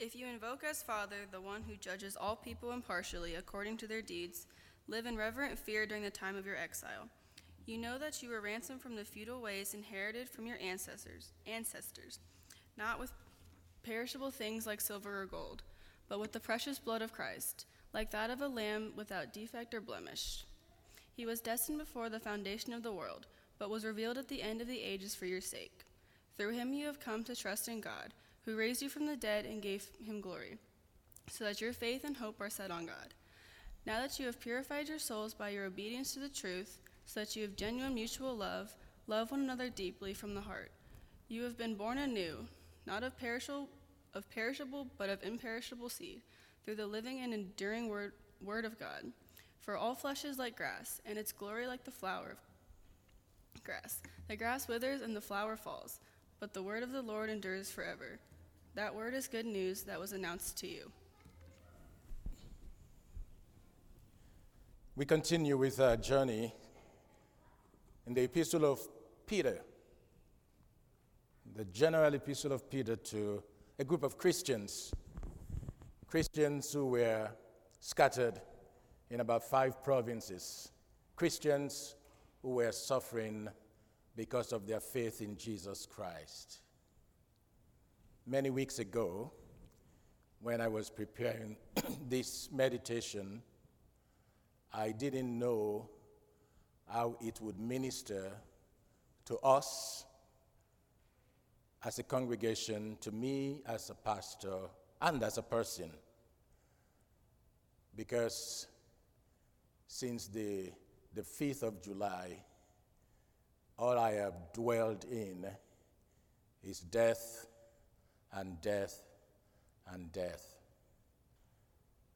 If you invoke as Father the one who judges all people impartially according to their deeds, live in reverent fear during the time of your exile. You know that you were ransomed from the feudal ways inherited from your ancestors, ancestors, not with perishable things like silver or gold, but with the precious blood of Christ, like that of a lamb without defect or blemish. He was destined before the foundation of the world, but was revealed at the end of the ages for your sake. Through him you have come to trust in God, who raised you from the dead and gave him glory, so that your faith and hope are set on God. Now that you have purified your souls by your obedience to the truth, so that you have genuine mutual love, love one another deeply from the heart. You have been born anew, not of perishable, of perishable but of imperishable seed, through the living and enduring word, word of God. For all flesh is like grass, and its glory like the flower of grass. The grass withers and the flower falls, but the word of the Lord endures forever. That word is good news that was announced to you. We continue with our journey in the Epistle of Peter, the general Epistle of Peter to a group of Christians, Christians who were scattered in about five provinces, Christians who were suffering because of their faith in Jesus Christ. Many weeks ago, when I was preparing this meditation, I didn't know how it would minister to us as a congregation, to me as a pastor, and as a person. Because since the, the 5th of July, all I have dwelled in is death and death and death.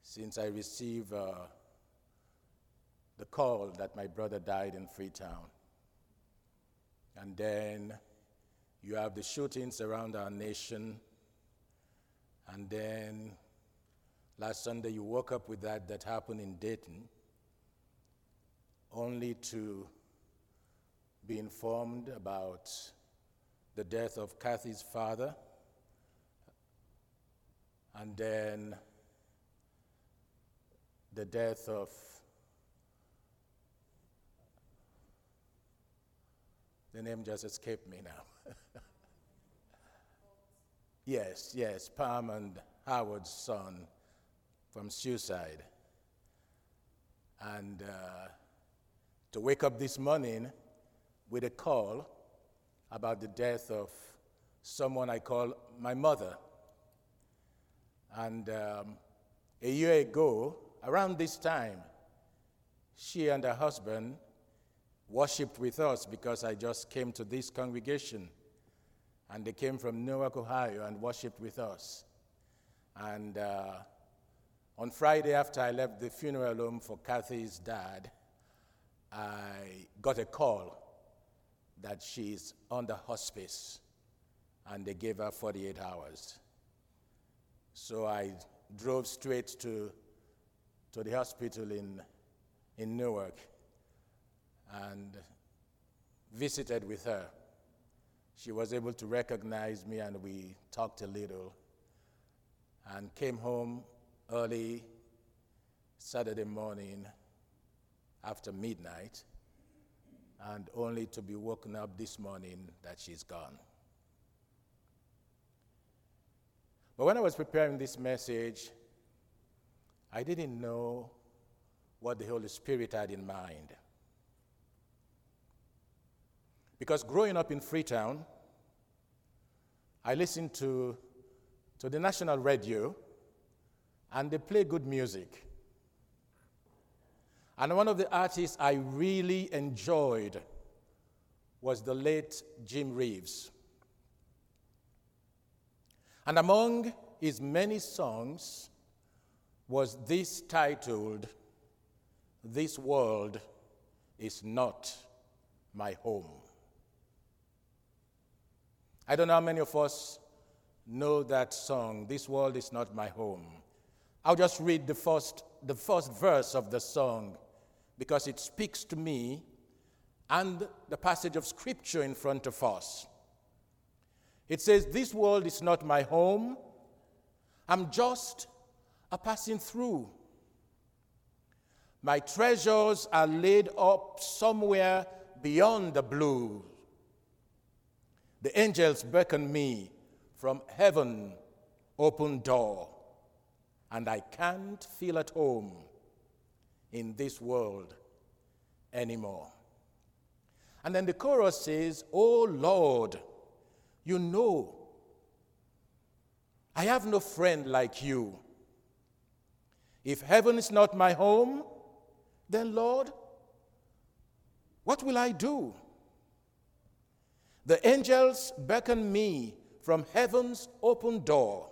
Since I received uh, the call that my brother died in Freetown, and then you have the shootings around our nation, and then last Sunday you woke up with that that happened in Dayton, only to be informed about the death of Kathy's father, and then the death of the name just escaped me now. yes, yes, Palm and Howard's son from suicide. And uh, to wake up this morning with a call about the death of someone I call my mother. And um, a year ago, around this time, she and her husband worshiped with us because I just came to this congregation. And they came from Newark, Ohio, and worshiped with us. And uh, on Friday, after I left the funeral home for Kathy's dad, I got a call that she's under hospice and they gave her 48 hours. So I drove straight to, to the hospital in, in Newark and visited with her. She was able to recognize me and we talked a little and came home early Saturday morning after midnight and only to be woken up this morning that she's gone. But when I was preparing this message, I didn't know what the Holy Spirit had in mind. Because growing up in Freetown, I listened to, to the national radio and they play good music. And one of the artists I really enjoyed was the late Jim Reeves. And among his many songs was this titled, This World is Not My Home. I don't know how many of us know that song, This World is Not My Home. I'll just read the first, the first verse of the song because it speaks to me and the passage of scripture in front of us. It says, This world is not my home. I'm just a passing through. My treasures are laid up somewhere beyond the blue. The angels beckon me from heaven, open door, and I can't feel at home in this world anymore. And then the chorus says, Oh Lord, you know, I have no friend like you. If heaven is not my home, then Lord, what will I do? The angels beckon me from heaven's open door,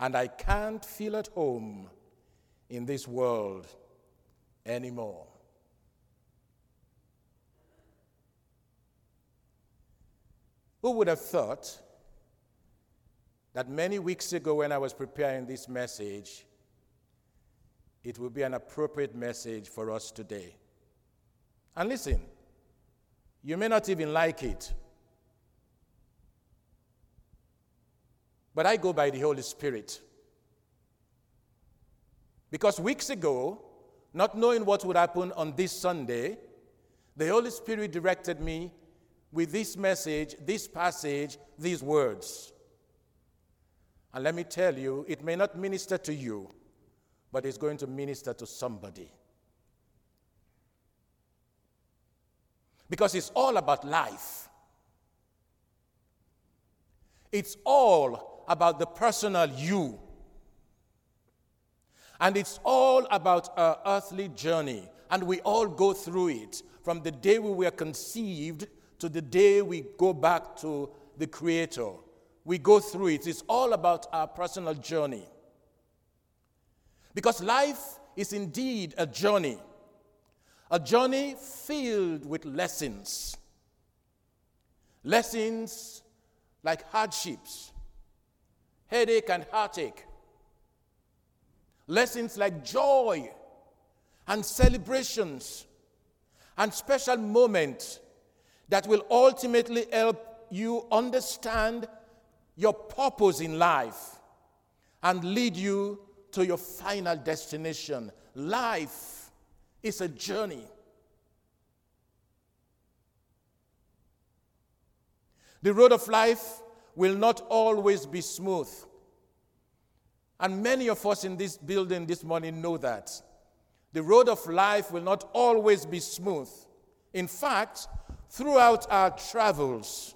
and I can't feel at home in this world anymore. Who would have thought that many weeks ago, when I was preparing this message, it would be an appropriate message for us today? And listen, you may not even like it, but I go by the Holy Spirit. Because weeks ago, not knowing what would happen on this Sunday, the Holy Spirit directed me with this message, this passage, these words. And let me tell you, it may not minister to you, but it's going to minister to somebody. Because it's all about life. It's all about the personal you. And it's all about our earthly journey. And we all go through it from the day we were conceived to the day we go back to the Creator. We go through it. It's all about our personal journey. Because life is indeed a journey, a journey filled with lessons. Lessons like hardships, headache and heartache. Lessons like joy and celebrations and special moments that will ultimately help you understand your purpose in life and lead you to your final destination. Life is a journey. The road of life will not always be smooth. And many of us in this building this morning know that. The road of life will not always be smooth. In fact, throughout our travels,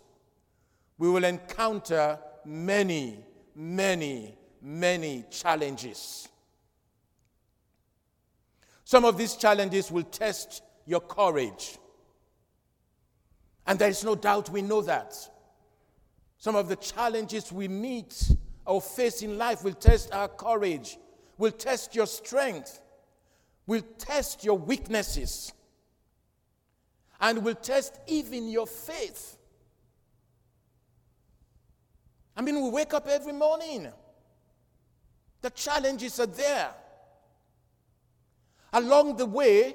we will encounter many, many, many challenges. Some of these challenges will test your courage. And there is no doubt we know that. Some of the challenges we meet or face in life will test our courage, will test your strength, will test your weaknesses and will test even your faith. I mean, we wake up every morning, the challenges are there. Along the way,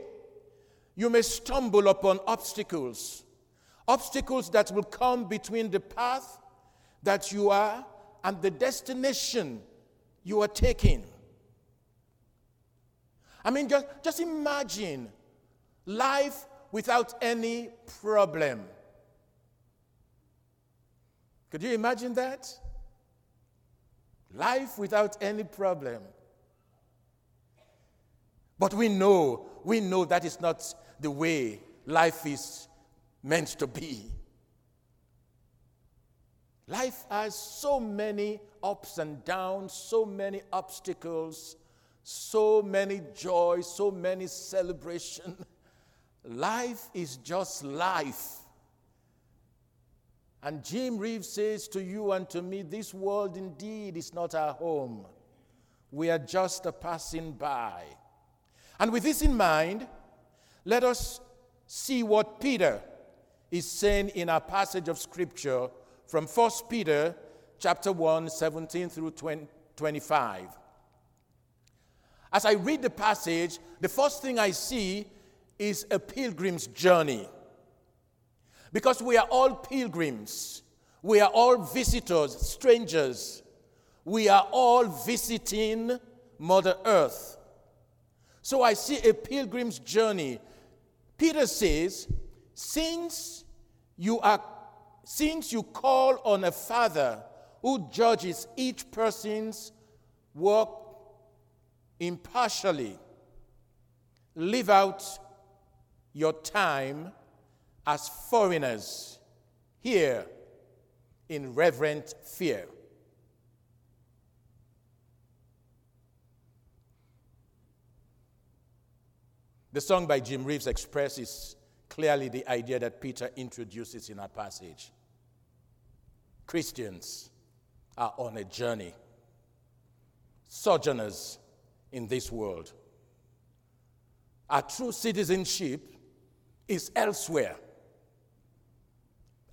you may stumble upon obstacles, obstacles that will come between the path that you are and the destination you are taking. I mean, just, just imagine life without any problem. Could you imagine that? Life without any problem. But we know, we know that is not the way life is meant to be. Life has so many ups and downs, so many obstacles, so many joys, so many celebrations. Life is just life. And Jim Reeves says to you and to me, This world indeed is not our home. We are just a passing by. And with this in mind, let us see what Peter is saying in our passage of scripture from 1 Peter chapter 1, 17 through 20, 25. As I read the passage, the first thing I see is a pilgrim's journey. Because we are all pilgrims, we are all visitors, strangers. We are all visiting Mother Earth. So I see a pilgrim's journey. Peter says, since you are since you call on a father who judges each person's work impartially, live out your time as foreigners here in reverent fear. The song by Jim Reeves expresses clearly the idea that Peter introduces in our passage. Christians are on a journey, sojourners in this world. Our true citizenship is elsewhere.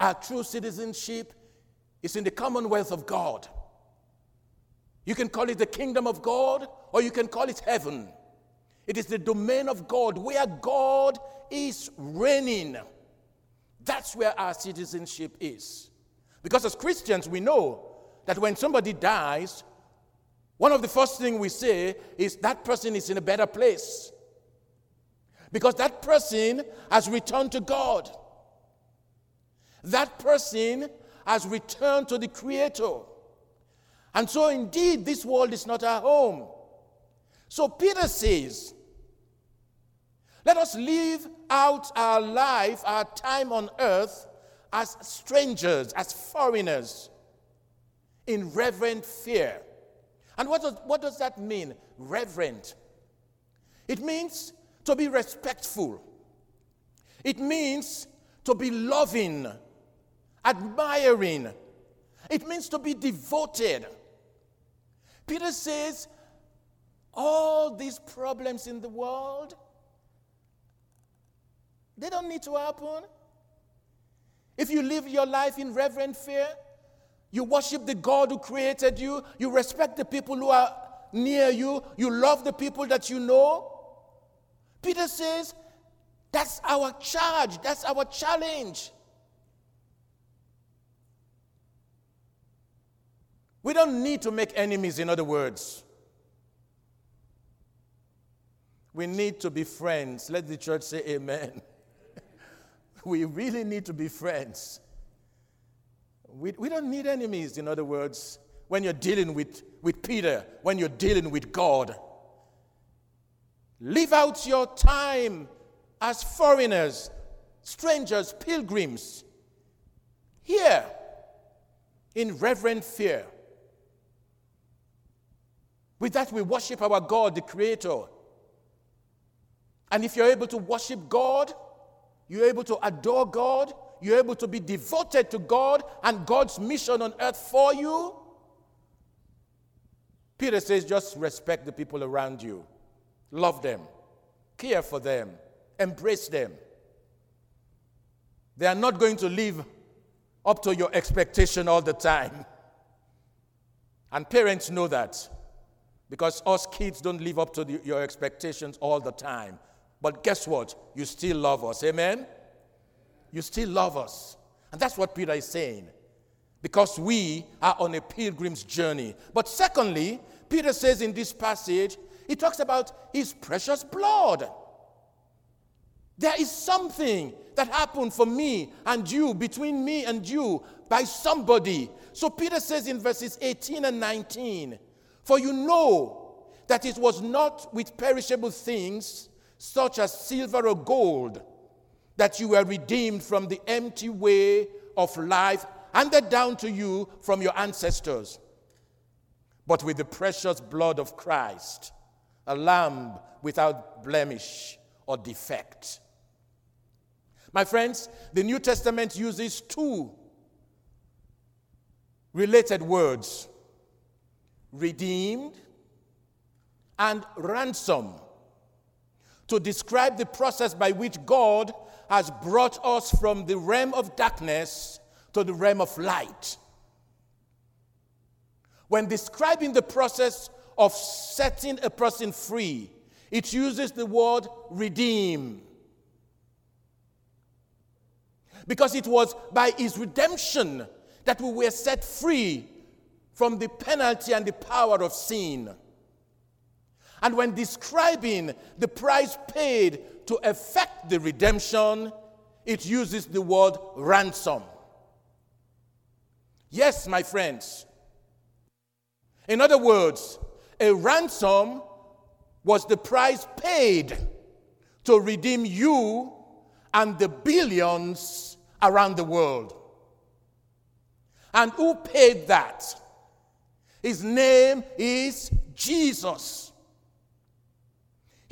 Our true citizenship is in the commonwealth of God. You can call it the kingdom of God or you can call it heaven. It is the domain of God where God is reigning. That's where our citizenship is. Because as Christians, we know that when somebody dies, one of the first things we say is that person is in a better place. Because that person has returned to God. That person has returned to the Creator. And so, indeed, this world is not our home. So, Peter says, let us live out our life, our time on earth, as strangers, as foreigners, in reverent fear. And what does, what does that mean, reverent? It means to be respectful, it means to be loving, admiring, it means to be devoted. Peter says, all these problems in the world, they don't need to happen. If you live your life in reverent fear, you worship the God who created you, you respect the people who are near you, you love the people that you know. Peter says, that's our charge, that's our challenge. We don't need to make enemies, in other words. We need to be friends. Let the church say amen. we really need to be friends. We, we don't need enemies, in other words, when you're dealing with, with Peter, when you're dealing with God. Live out your time as foreigners, strangers, pilgrims, here in reverent fear. With that, we worship our God, the Creator. And if you're able to worship God, you're able to adore God, you're able to be devoted to God and God's mission on earth for you. Peter says, just respect the people around you, love them, care for them, embrace them. They are not going to live up to your expectation all the time. And parents know that because us kids don't live up to the, your expectations all the time. But guess what? You still love us. Amen? You still love us. And that's what Peter is saying. Because we are on a pilgrim's journey. But secondly, Peter says in this passage, he talks about his precious blood. There is something that happened for me and you, between me and you, by somebody. So Peter says in verses 18 and 19, For you know that it was not with perishable things such as silver or gold, that you were redeemed from the empty way of life handed down to you from your ancestors, but with the precious blood of Christ, a lamb without blemish or defect. My friends, the New Testament uses two related words redeemed and ransom to describe the process by which God has brought us from the realm of darkness to the realm of light. When describing the process of setting a person free, it uses the word redeem. Because it was by his redemption that we were set free from the penalty and the power of sin. And when describing the price paid to effect the redemption, it uses the word ransom. Yes, my friends. In other words, a ransom was the price paid to redeem you and the billions around the world. And who paid that? His name is Jesus.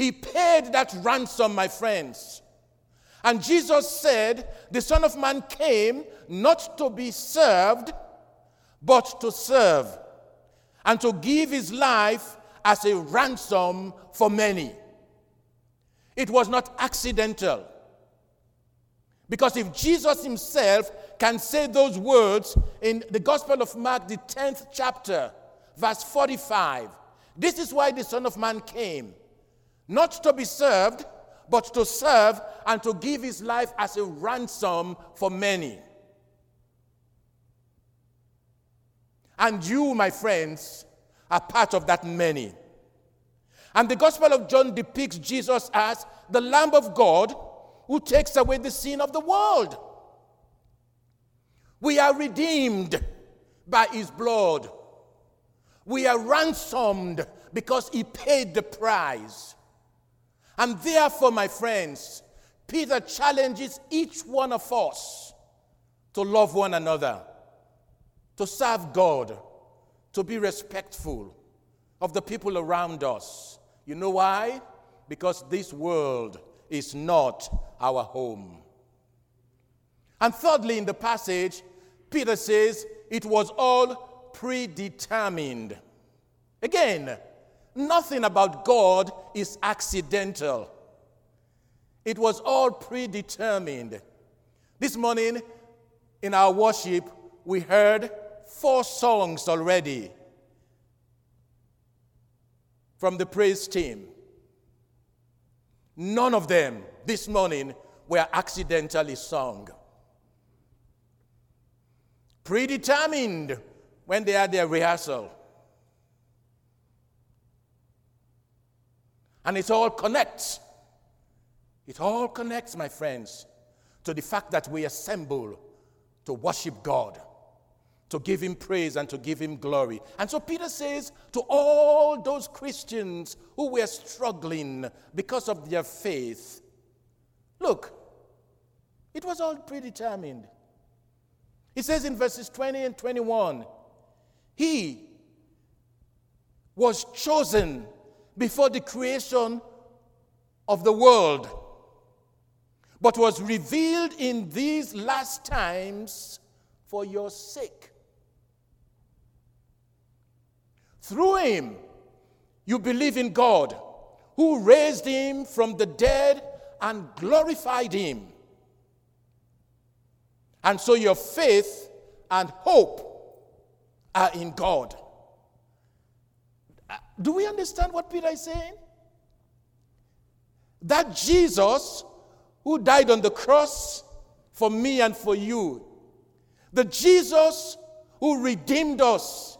He paid that ransom, my friends. And Jesus said, The Son of Man came not to be served, but to serve, and to give his life as a ransom for many. It was not accidental. Because if Jesus himself can say those words in the Gospel of Mark, the 10th chapter, verse 45, this is why the Son of Man came not to be served, but to serve and to give his life as a ransom for many. And you, my friends, are part of that many. And the Gospel of John depicts Jesus as the Lamb of God who takes away the sin of the world. We are redeemed by his blood. We are ransomed because he paid the price. And therefore, my friends, Peter challenges each one of us to love one another, to serve God, to be respectful of the people around us. You know why? Because this world is not our home. And thirdly, in the passage, Peter says it was all predetermined. Again, nothing about God is accidental, it was all predetermined. This morning in our worship, we heard four songs already from the praise team. None of them this morning were accidentally sung. Predetermined when they had their rehearsal. And it all connects. It all connects, my friends, to the fact that we assemble to worship God to give him praise and to give him glory. And so Peter says to all those Christians who were struggling because of their faith, look, it was all predetermined. He says in verses 20 and 21, he was chosen before the creation of the world, but was revealed in these last times for your sake. Through him, you believe in God, who raised him from the dead and glorified him. And so your faith and hope are in God. Do we understand what Peter is saying? That Jesus, who died on the cross for me and for you, the Jesus who redeemed us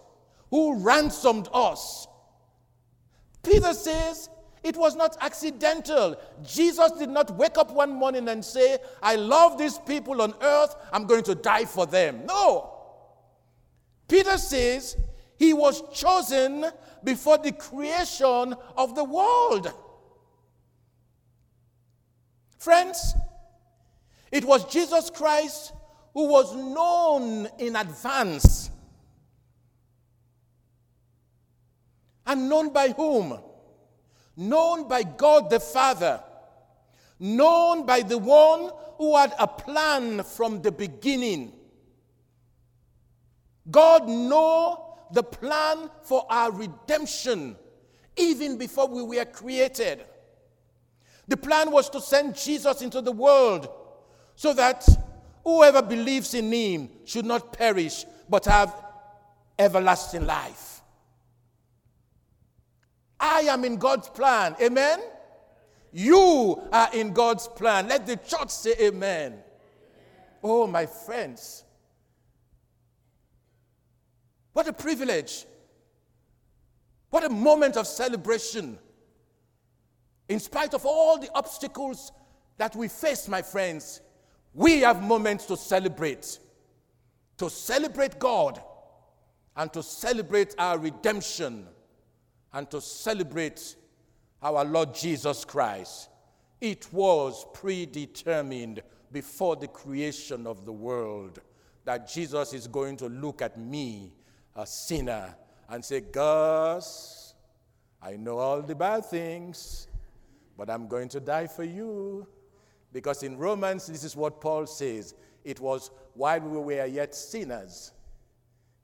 who ransomed us. Peter says it was not accidental. Jesus did not wake up one morning and say, I love these people on earth, I'm going to die for them. No. Peter says he was chosen before the creation of the world. Friends, it was Jesus Christ who was known in advance And known by whom? Known by God the Father. Known by the one who had a plan from the beginning. God know the plan for our redemption even before we were created. The plan was to send Jesus into the world so that whoever believes in him should not perish but have everlasting life. I am in God's plan. Amen? You are in God's plan. Let the church say amen. Oh, my friends. What a privilege. What a moment of celebration. In spite of all the obstacles that we face, my friends, we have moments to celebrate. To celebrate God and to celebrate our redemption and to celebrate our Lord Jesus Christ. It was predetermined before the creation of the world that Jesus is going to look at me, a sinner, and say, Gus, I know all the bad things, but I'm going to die for you. Because in Romans, this is what Paul says it was while we were yet sinners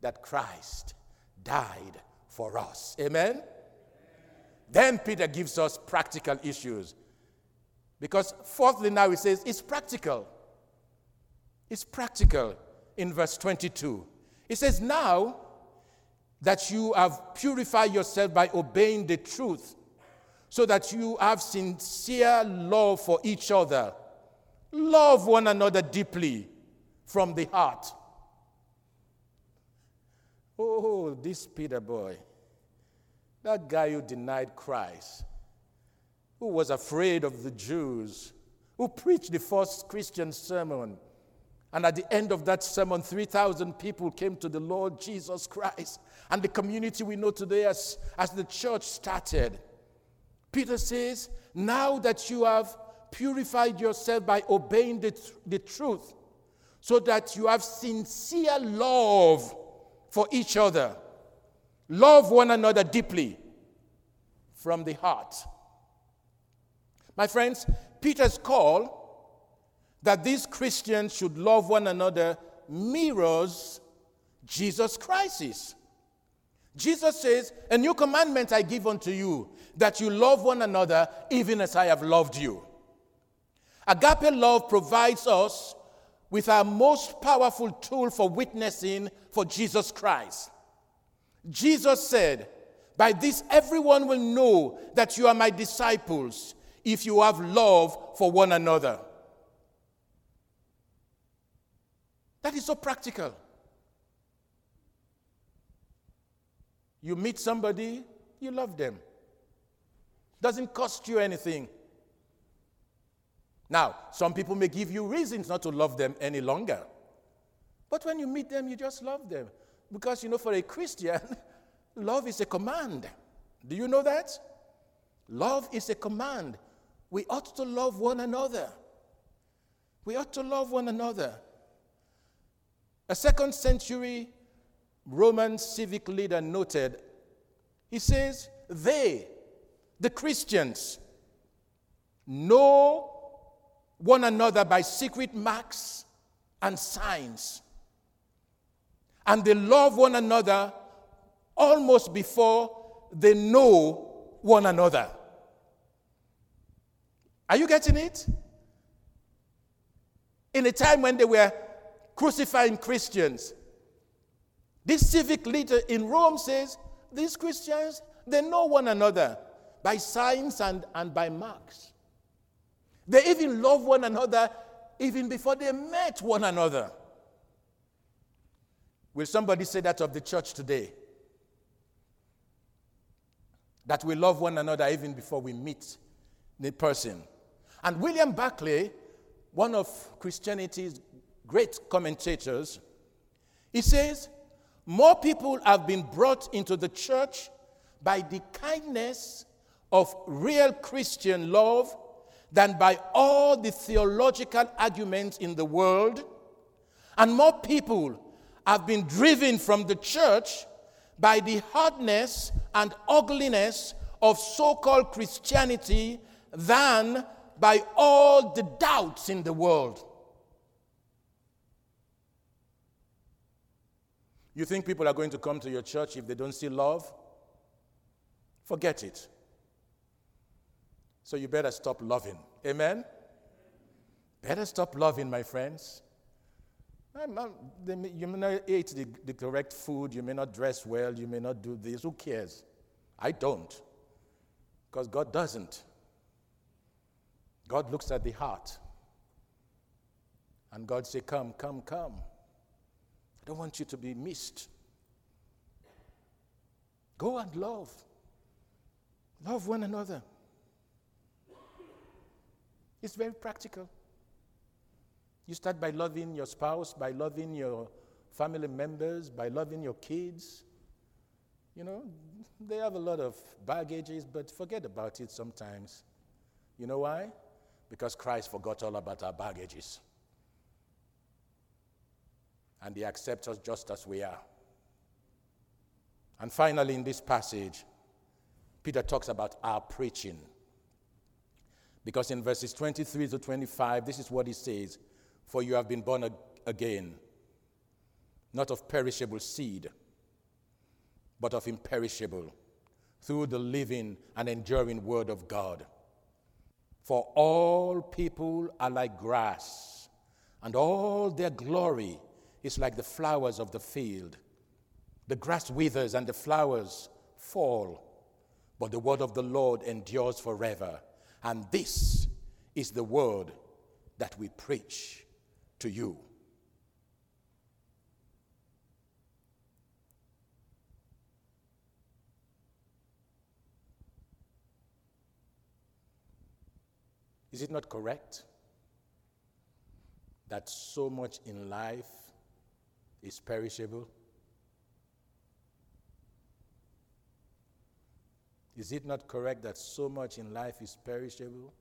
that Christ died for us. Amen? Then Peter gives us practical issues. Because, fourthly, now he says it's practical. It's practical in verse 22. He says, Now that you have purified yourself by obeying the truth, so that you have sincere love for each other, love one another deeply from the heart. Oh, this Peter boy, that guy who denied Christ, who was afraid of the Jews, who preached the first Christian sermon, and at the end of that sermon, 3,000 people came to the Lord Jesus Christ. And the community we know today as, as the church started. Peter says, Now that you have purified yourself by obeying the, the truth, so that you have sincere love for each other, love one another deeply from the heart. My friends, Peter's call that these Christians should love one another mirrors Jesus Christ's. Jesus says, A new commandment I give unto you, that you love one another even as I have loved you. Agape love provides us with our most powerful tool for witnessing for Jesus Christ. Jesus said, By this everyone will know that you are my disciples if you have love for one another. That is so practical. You meet somebody, you love them. Doesn't cost you anything. Now, some people may give you reasons not to love them any longer. But when you meet them, you just love them. Because, you know, for a Christian, love is a command. Do you know that? Love is a command. We ought to love one another. We ought to love one another. A second century Roman civic leader noted, he says, they, the Christians, know one another by secret marks and signs. And they love one another almost before they know one another. Are you getting it? In a time when they were crucifying Christians. This civic leader in Rome says these Christians, they know one another by signs and, and by marks. They even love one another even before they met one another. Will somebody say that of the church today? That we love one another even before we meet the person. And William Barclay, one of Christianity's great commentators, he says, More people have been brought into the church by the kindness of real Christian love than by all the theological arguments in the world. And more people have been driven from the church by the hardness and ugliness of so called Christianity than by all the doubts in the world. You think people are going to come to your church if they don't see love? Forget it. So you better stop loving. Amen? Better stop loving, my friends. You may not eat the, the correct food, you may not dress well, you may not do this. Who cares? I don't. Because God doesn't. God looks at the heart. And God say, Come, come, come. Don't want you to be missed. Go and love. Love one another. It's very practical. You start by loving your spouse, by loving your family members, by loving your kids. You know, they have a lot of baggages, but forget about it sometimes. You know why? Because Christ forgot all about our baggages. And He accepts us just as we are. And finally, in this passage, Peter talks about our preaching. Because in verses 23 to 25, this is what he says For you have been born again, not of perishable seed, but of imperishable, through the living and enduring word of God. For all people are like grass, and all their glory is like the flowers of the field. The grass withers and the flowers fall, but the word of the Lord endures forever. And this is the word that we preach to you. Is it not correct that so much in life is perishable? Is it not correct that so much in life is perishable?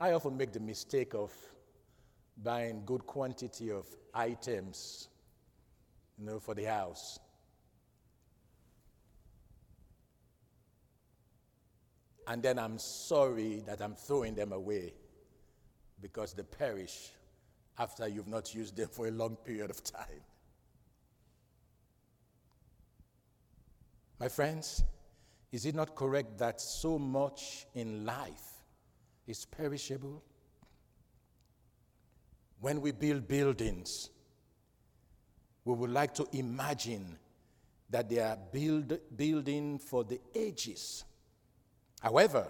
I often make the mistake of buying good quantity of items, you know, for the house. And then I'm sorry that I'm throwing them away because they perish after you've not used them for a long period of time. My friends, is it not correct that so much in life is perishable? When we build buildings, we would like to imagine that they are build, building for the ages. However,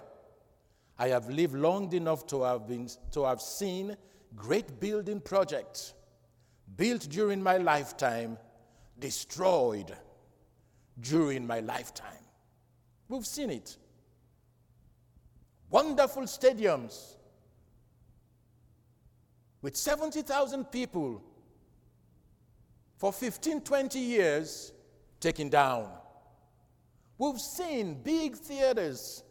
I have lived long enough to have, been, to have seen great building projects built during my lifetime destroyed during my lifetime. We've seen it. Wonderful stadiums with 70,000 people for 15, 20 years taken down. We've seen big theaters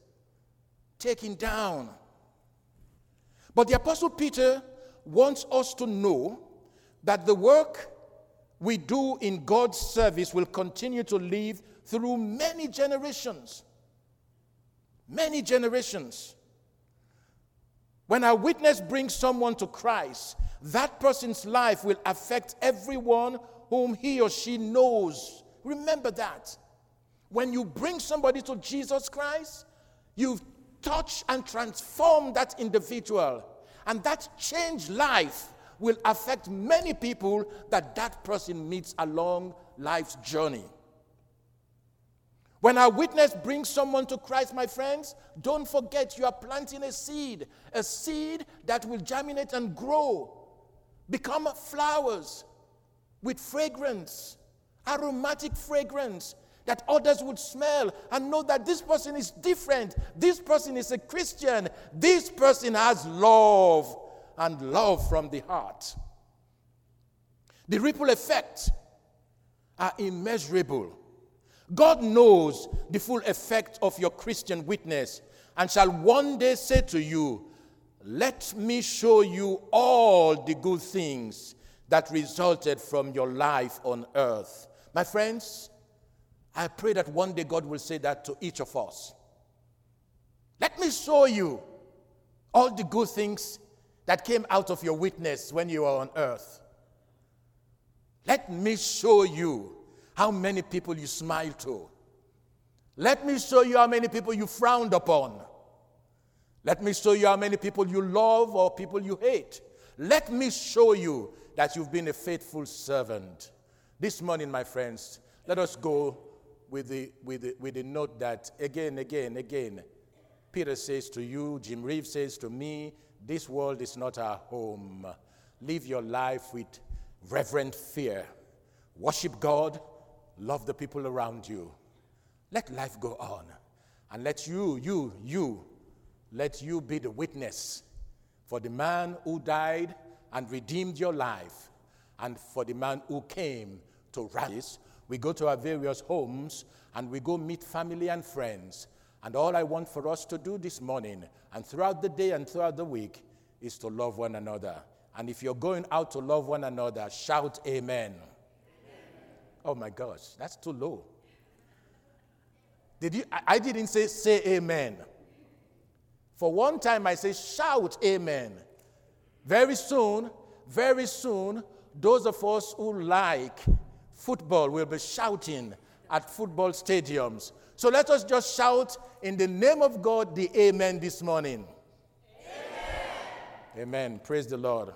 taken down. But the Apostle Peter wants us to know that the work we do in God's service will continue to live through many generations. Many generations. When a witness brings someone to Christ, that person's life will affect everyone whom he or she knows. Remember that. When you bring somebody to Jesus Christ, you've touched and transformed that individual. And that changed life will affect many people that that person meets along life's journey. When a witness brings someone to Christ, my friends, don't forget you are planting a seed, a seed that will germinate and grow, become flowers with fragrance, aromatic fragrance that others would smell and know that this person is different. This person is a Christian. This person has love and love from the heart. The ripple effects are immeasurable. God knows the full effect of your Christian witness and shall one day say to you, Let me show you all the good things that resulted from your life on earth. My friends, I pray that one day God will say that to each of us. Let me show you all the good things that came out of your witness when you were on earth. Let me show you how many people you smiled to. Let me show you how many people you frowned upon. Let me show you how many people you love or people you hate. Let me show you that you've been a faithful servant. This morning, my friends, let us go with the, with the, with the note that again, again, again, Peter says to you, Jim Reeves says to me, this world is not our home. Live your life with reverent fear. Worship God, love the people around you. Let life go on. And let you, you, you, let you be the witness for the man who died and redeemed your life, and for the man who came to rise. We go to our various homes and we go meet family and friends. And all I want for us to do this morning and throughout the day and throughout the week is to love one another. And if you're going out to love one another, shout amen. amen. Oh my gosh, that's too low. Did you, I, I didn't say say amen. For one time I say shout amen. Very soon, very soon, those of us who like football will be shouting at football stadiums. So let us just shout in the name of God the amen this morning. Amen. Amen. Praise the Lord.